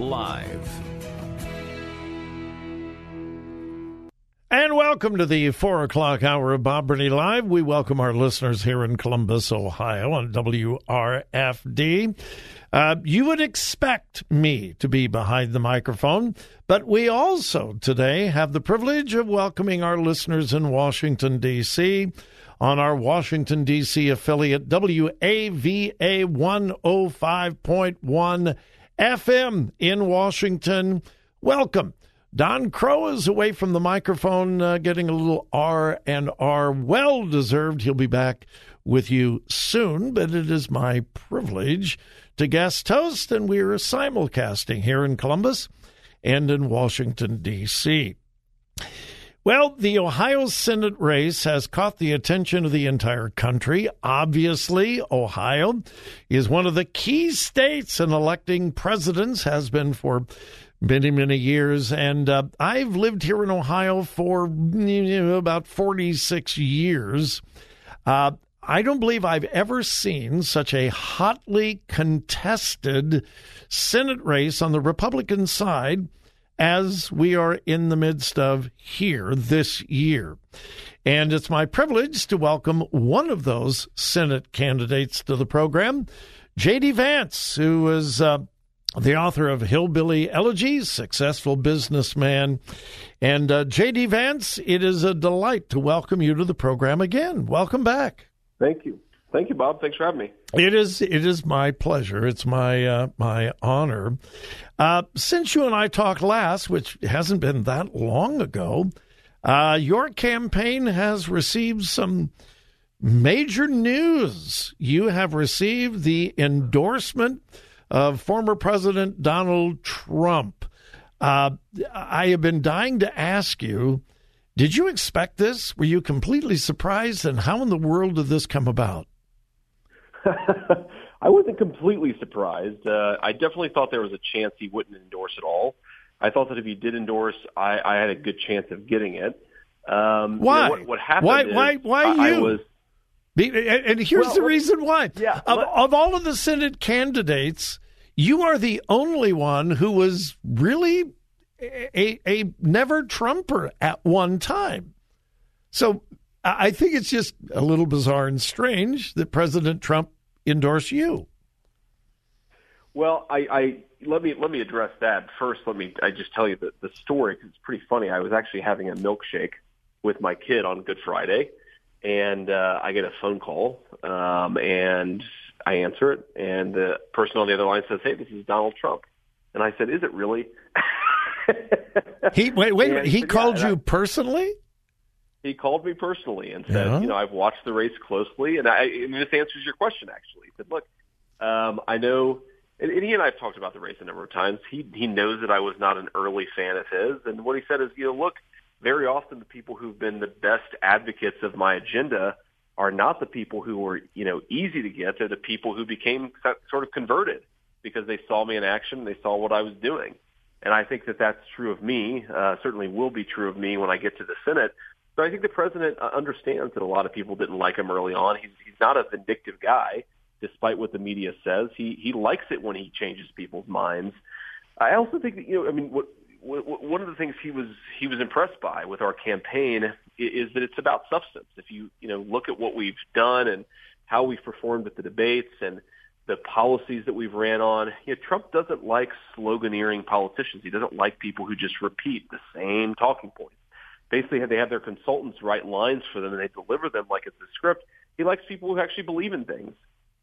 Live. And welcome to the four o'clock hour of Bob Burney Live. We welcome our listeners here in Columbus, Ohio on WRFD. Uh, you would expect me to be behind the microphone, but we also today have the privilege of welcoming our listeners in Washington, D.C. on our Washington, D.C. affiliate, WAVA 105.1 FM in Washington. Welcome. Don Crow is away from the microphone, uh, getting a little R and R. Well deserved. He'll be back with you soon, but it is my privilege to guest host, and we are simulcasting here in Columbus and in Washington, D.C. Well, the Ohio Senate race has caught the attention of the entire country. Obviously, Ohio is one of the key states in electing presidents, has been for many, many years. And uh, I've lived here in Ohio for you know, about 46 years. Uh, I don't believe I've ever seen such a hotly contested Senate race on the Republican side as we are in the midst of here this year. And it's my privilege to welcome one of those Senate candidates to the program, J.D. Vance, who is uh, the author of Hillbilly Elegies, successful businessman. And uh, J.D. Vance, it is a delight to welcome you to the program again. Welcome back. Thank you. Thank you, Bob. Thanks for having me. It is it is my pleasure. It's my uh, my honor. Uh, since you and I talked last, which hasn't been that long ago, uh, your campaign has received some major news. You have received the endorsement of former President Donald Trump. Uh, I have been dying to ask you did you expect this? Were you completely surprised? And how in the world did this come about? I wasn't completely surprised. Uh, I definitely thought there was a chance he wouldn't endorse at all. I thought that if he did endorse, I, I had a good chance of getting it. Um, why? You know, what, what, happened? Why? Why? Why you? I was, and here's well, the reason why. Yeah, of, let, of all of the Senate candidates, you are the only one who was really a, a never Trumper at one time. So I think it's just a little bizarre and strange that President Trump endorsed you. Well, I, I let me let me address that first. Let me I just tell you the the story because it's pretty funny. I was actually having a milkshake with my kid on Good Friday, and uh, I get a phone call, um, and I answer it, and the person on the other line says, "Hey, this is Donald Trump," and I said, "Is it really?" he wait wait and, he yeah, called you I, personally? He called me personally and said, you know, I've watched the race closely, and I and this answers your question actually. He said, look, um, I know, and, and he and I have talked about the race a number of times. He he knows that I was not an early fan of his, and what he said is, you know, look, very often the people who've been the best advocates of my agenda are not the people who were, you know, easy to get. They're the people who became sort of converted because they saw me in action, they saw what I was doing. And I think that that's true of me, uh, certainly will be true of me when I get to the Senate. So I think the president uh, understands that a lot of people didn't like him early on. He's, he's not a vindictive guy, despite what the media says. He, he likes it when he changes people's minds. I also think that, you know, I mean, what, what, one of the things he was, he was impressed by with our campaign i- is that it's about substance. If you, you know, look at what we've done and how we've performed at the debates and the policies that we've ran on. You know, Trump doesn't like sloganeering politicians. He doesn't like people who just repeat the same talking points. Basically, they have their consultants write lines for them and they deliver them like it's a script. He likes people who actually believe in things.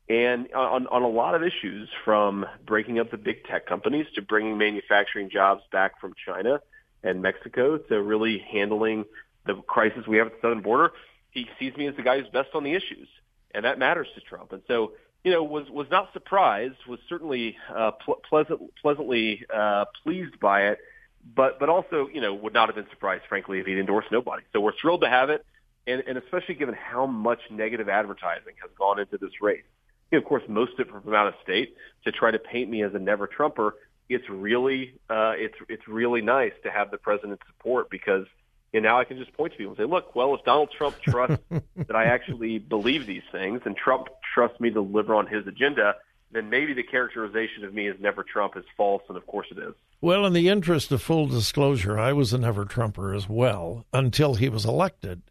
And on, on a lot of issues, from breaking up the big tech companies to bringing manufacturing jobs back from China and Mexico to really handling the crisis we have at the southern border, he sees me as the guy who's best on the issues, and that matters to Trump. And so, you know, was was not surprised, was certainly uh, ple- pleasant, pleasantly uh, pleased by it, but but also, you know, would not have been surprised, frankly, if he'd endorsed nobody. So we're thrilled to have it, and, and especially given how much negative advertising has gone into this race. You know, of course, most of it from out of state to try to paint me as a never Trumper. It's really, uh, it's it's really nice to have the president's support because you know, now I can just point to people and say, look, well, if Donald Trump trusts that I actually believe these things and Trump trusts me to deliver on his agenda, then maybe the characterization of me as never Trump is false, and of course it is. Well, in the interest of full disclosure, I was a never Trumper as well until he was elected.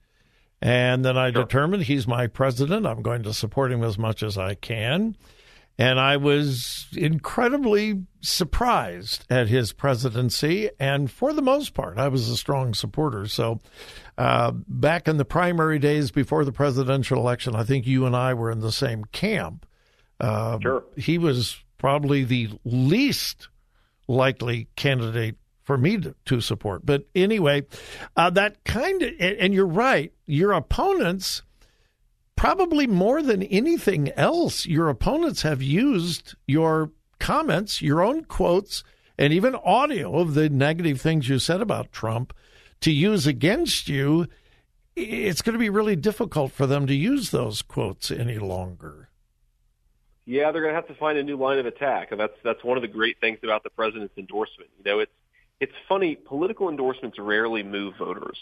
And then I determined he's my president. I'm going to support him as much as I can. And I was incredibly surprised at his presidency. And for the most part, I was a strong supporter. So, uh, back in the primary days before the presidential election, I think you and I were in the same camp. Uh, Sure. He was probably the least likely candidate for me to, to support. But anyway, uh, that kind of, and, and you're right, your opponents, probably more than anything else, your opponents have used your comments, your own quotes, and even audio of the negative things you said about Trump to use against you. It's going to be really difficult for them to use those quotes any longer. Yeah, they're going to have to find a new line of attack, and that's that's one of the great things about the president's endorsement. You know, it's it's funny. Political endorsements rarely move voters.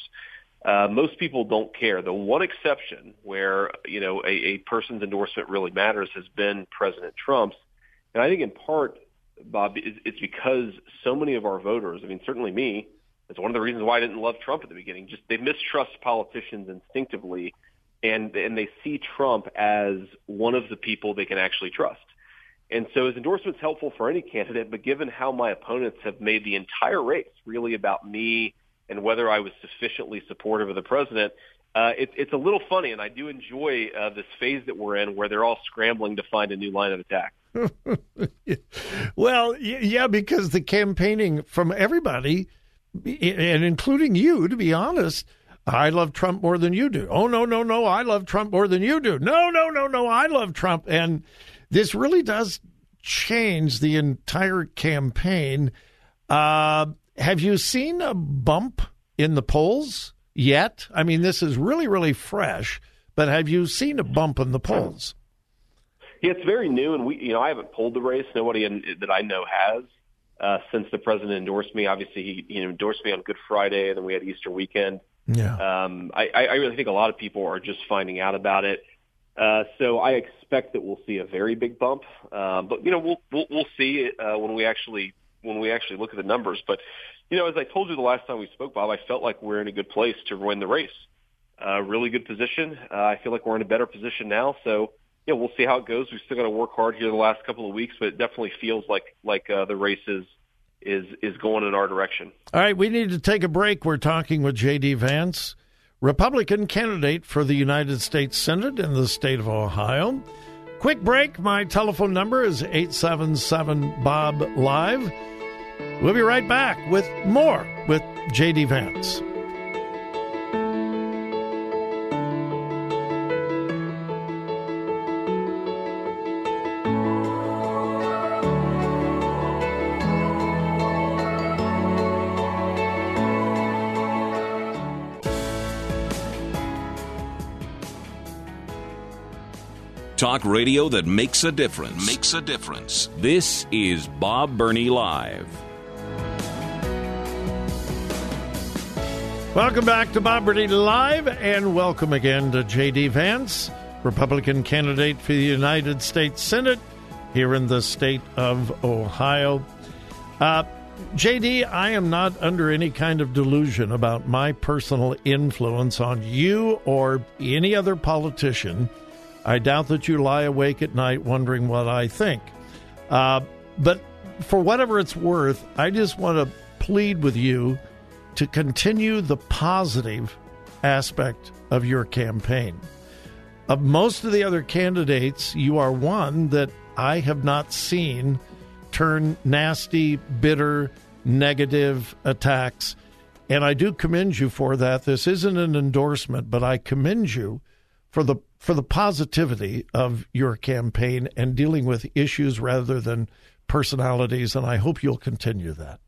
Uh, most people don't care. The one exception where you know a, a person's endorsement really matters has been President Trump's, and I think in part, Bob, it's, because so many of our voters. I mean, certainly me. It's one of the reasons why I didn't love Trump at the beginning. Just they mistrust politicians instinctively, and and they see Trump as one of the people they can actually trust. And so his endorsement's helpful for any candidate, but given how my opponents have made the entire race really about me and whether I was sufficiently supportive of the president, uh, it, it's a little funny, and I do enjoy uh, this phase that we're in where they're all scrambling to find a new line of attack. Well, yeah, because the campaigning from everybody, and including you, to be honest, I love Trump more than you do. Oh, no, no, no, I love Trump more than you do. No, no, no, no, I love Trump. And this really does change the entire campaign. Uh, have you seen a bump in the polls yet? I mean, this is really, really fresh, but have you seen a bump in the polls? Yeah, it's very new, and we, you know, I haven't pulled the race. Nobody in, that I know has uh, since the president endorsed me. Obviously, he know, endorsed me on Good Friday, and then we had Easter weekend. Yeah. Um, I, I really think a lot of people are just finding out about it. Uh, so I expect that we'll see a very big bump. Um, but you know, we'll we'll, we'll see uh, when we actually when we actually look at the numbers. But you know, as I told you the last time we spoke, Bob, I felt like we're in a good place to win the race. Uh, really good position. Uh, I feel like we're in a better position now. So yeah, we'll see how it goes. We've still got to work hard here the last couple of weeks, but it definitely feels like like uh, the race is is is going in our direction. All right, we need to take a break. We're talking with J.D. Vance, Republican candidate for the United States Senate in the state of Ohio. Quick break. My telephone number is 877 Bob Live. We'll be right back with more with J.D. Vance. Talk radio that makes a difference. Makes a difference. This is Bob Burney Live. Welcome back to Bob Burney Live, and welcome again to J.D. Vance, Republican candidate for the United States Senate here in the state of Ohio. Uh, JD, I am not under any kind of delusion about my personal influence on you or any other politician. I doubt that you lie awake at night wondering what I think. Uh, but for whatever it's worth, I just want to plead with you to continue the positive aspect of your campaign. Of most of the other candidates, you are one that I have not seen turn nasty, bitter, negative attacks. And I do commend you for that. This isn't an endorsement, but I commend you for the for the positivity of your campaign and dealing with issues rather than personalities and I hope you'll continue that.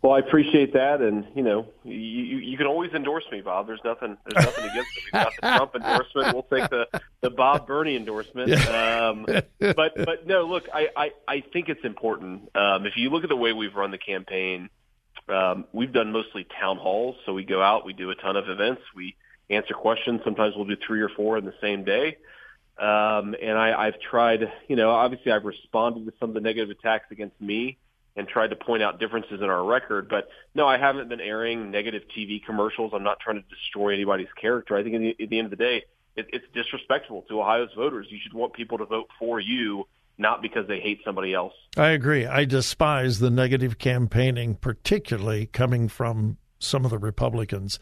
Well, I appreciate that, and you know, you, you can always endorse me, Bob. There's nothing, there's nothing against it. We've got the Trump endorsement. We'll take the the Bob Burney endorsement. Um, but but no, look, I I, I think it's important. Um, if you look at the way we've run the campaign, um, we've done mostly town halls. So we go out, we do a ton of events, we answer questions. Sometimes we'll do three or four in the same day. Um, and I, I've tried, you know, obviously I've responded to some of the negative attacks against me and tried to point out differences in our record. But no, I haven't been airing negative TV commercials. I'm not trying to destroy anybody's character. I think at the, the end of the day, it, it's disrespectful to Ohio's voters. You should want people to vote for you, not because they hate somebody else. I agree. I despise the negative campaigning, particularly coming from some of the Republicans.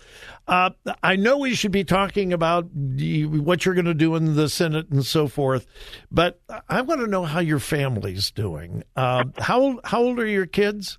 Uh, I know we should be talking about what you're going to do in the Senate and so forth, but I want to know how your family's doing. Uh, how how old are your kids?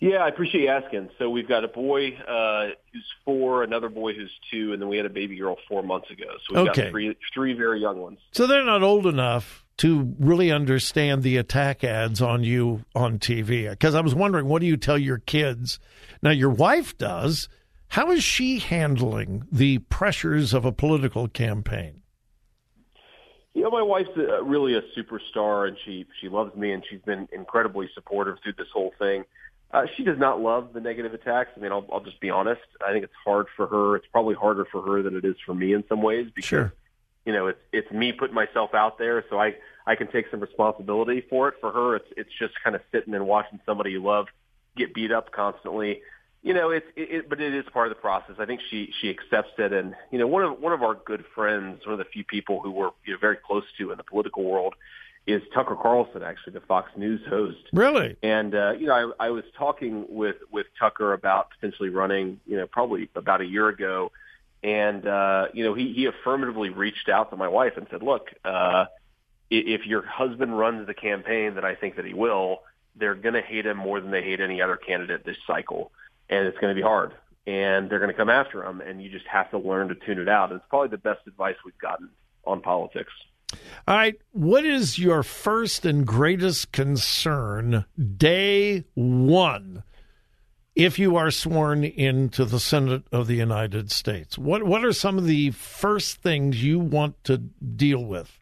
Yeah, I appreciate you asking. So we've got a boy uh, who's four, another boy who's two, and then we had a baby girl four months ago. So we've okay. got three three very young ones. So they're not old enough to really understand the attack ads on you on TV. Because I was wondering, what do you tell your kids? Now, your wife does. How is she handling the pressures of a political campaign? You know, my wife's a, really a superstar, and she she loves me, and she's been incredibly supportive through this whole thing. Uh, she does not love the negative attacks. I mean, I'll, I'll just be honest. I think it's hard for her. It's probably harder for her than it is for me in some ways because, sure. You know, it's it's me putting myself out there, so I I can take some responsibility for it. For her, it's it's just kind of sitting and watching somebody you love get beat up constantly. You know, it's it, it, but it is part of the process. I think she she accepts it, and you know, one of one of our good friends, one of the few people who we're you know, very close to in the political world, is Tucker Carlson, actually the Fox News host. Really? And uh, you know, I, I was talking with with Tucker about potentially running, you know, probably about a year ago, and uh, you know, he he affirmatively reached out to my wife and said, "Look, uh, if your husband runs the campaign that I think that he will, they're going to hate him more than they hate any other candidate this cycle, and it's going to be hard. And they're going to come after him, and you just have to learn to tune it out. It's probably the best advice we've gotten on politics. All right, what is your first and greatest concern day one? If you are sworn into the Senate of the United States, what what are some of the first things you want to deal with?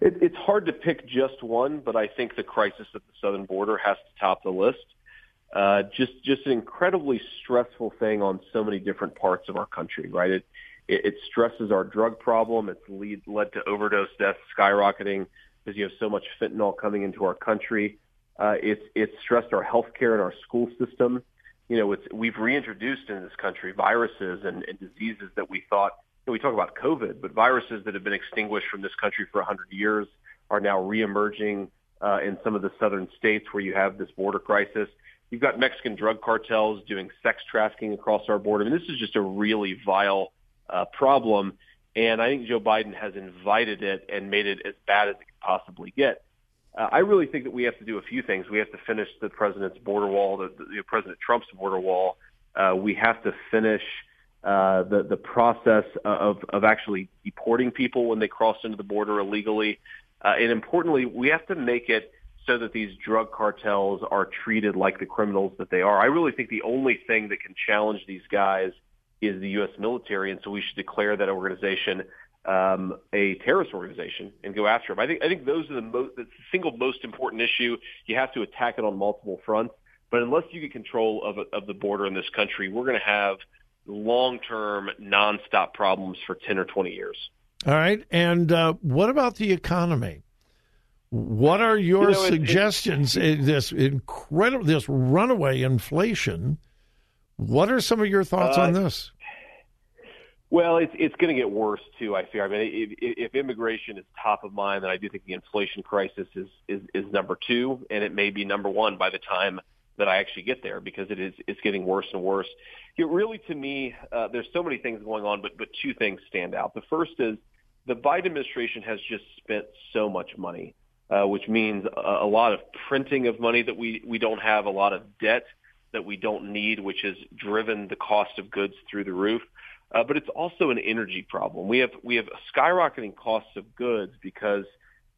It, it's hard to pick just one, but I think the crisis at the southern border has to top the list. Uh, just just an incredibly stressful thing on so many different parts of our country, right? It it, it stresses our drug problem. It's lead, led to overdose deaths skyrocketing because you have so much fentanyl coming into our country. Uh, it's it's stressed our healthcare and our school system. You know, it's we've reintroduced in this country viruses and, and diseases that we thought you know, we talk about COVID, but viruses that have been extinguished from this country for 100 years are now reemerging uh, in some of the southern states where you have this border crisis. You've got Mexican drug cartels doing sex trafficking across our border. I mean, this is just a really vile uh, problem, and I think Joe Biden has invited it and made it as bad as it could possibly get. Uh, I really think that we have to do a few things. We have to finish the president's border wall, the, the President Trump's border wall. Uh, we have to finish uh, the the process of of actually deporting people when they cross into the border illegally, uh, and importantly, we have to make it so that these drug cartels are treated like the criminals that they are. I really think the only thing that can challenge these guys is the U.S. military, and so we should declare that organization um, a terrorist organization and go after them. I think I think those are the most the single most important issue. You have to attack it on multiple fronts. But unless you get control of of the border in this country, we're going to have long term nonstop problems for ten or twenty years. All right, and uh, what about the economy? What are your you know, suggestions? It, it, this incredible, this runaway inflation. What are some of your thoughts uh, on this? Well, it's it's going to get worse too. I fear. I mean, if, if immigration is top of mind, then I do think the inflation crisis is, is is number two, and it may be number one by the time that I actually get there because it is it's getting worse and worse. It really, to me, uh, there's so many things going on, but but two things stand out. The first is the Biden administration has just spent so much money, uh, which means a, a lot of printing of money that we we don't have, a lot of debt that we don't need, which has driven the cost of goods through the roof. Uh, but it's also an energy problem. We have we have skyrocketing costs of goods because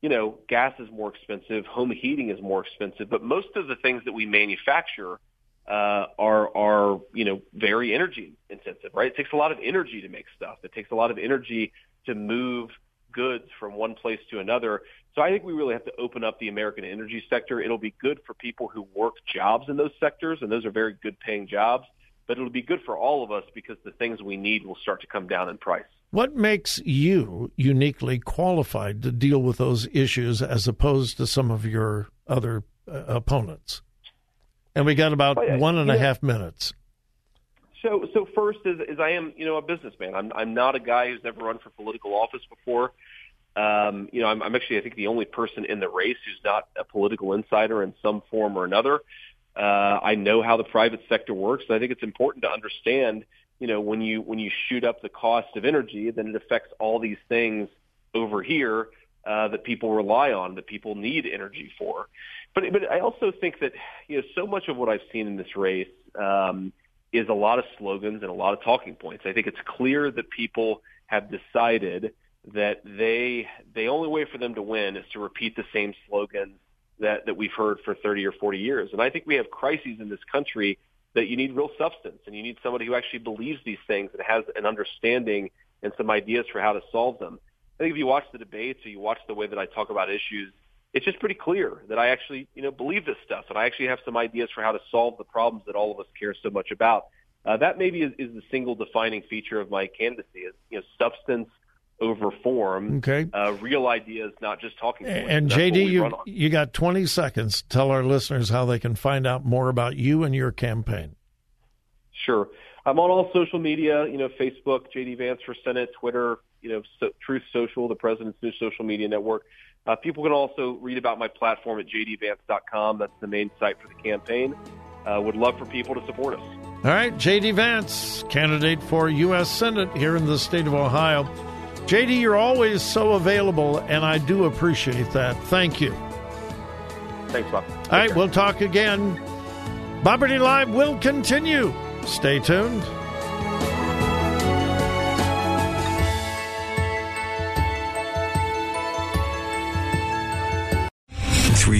you know gas is more expensive, home heating is more expensive, but most of the things that we manufacture uh, are are you know very energy intensive, right? It takes a lot of energy to make stuff. It takes a lot of energy to move goods from one place to another. So I think we really have to open up the American energy sector. It'll be good for people who work jobs in those sectors, and those are very good paying jobs but it'll be good for all of us because the things we need will start to come down in price. What makes you uniquely qualified to deal with those issues as opposed to some of your other uh, opponents? And we got about well, one and a half minutes. So, so first is, is I am, you know, a businessman. I'm, I'm not a guy who's never run for political office before. Um, you know, I'm, I'm actually, I think, the only person in the race who's not a political insider in some form or another. Uh, I know how the private sector works. And I think it's important to understand, you know, when you when you shoot up the cost of energy, then it affects all these things over here uh, that people rely on, that people need energy for. But but I also think that you know so much of what I've seen in this race um, is a lot of slogans and a lot of talking points. I think it's clear that people have decided that they the only way for them to win is to repeat the same slogans that, that we've heard for 30 or 40 years. And I think we have crises in this country that you need real substance and you need somebody who actually believes these things and has an understanding and some ideas for how to solve them. I think if you watch the debates or you watch the way that I talk about issues, it's just pretty clear that I actually, you know, believe this stuff and I actually have some ideas for how to solve the problems that all of us care so much about. Uh, that maybe is, is the single defining feature of my candidacy is, you know, substance over form. Okay. Uh, real ideas, not just talking points. And JD, you you got 20 seconds. Tell our listeners how they can find out more about you and your campaign. Sure. I'm on all social media, you know, Facebook, JD Vance for Senate, Twitter, you know, so, Truth Social, the president's new social media network. Uh, people can also read about my platform at jdvance.com. That's the main site for the campaign. Uh, would love for people to support us. All right, JD Vance, candidate for U.S. Senate here in the state of Ohio. JD, you're always so available, and I do appreciate that. Thank you. Thanks, Bob. Take All right, care. we'll talk again. Bob Burney Live will continue. Stay tuned.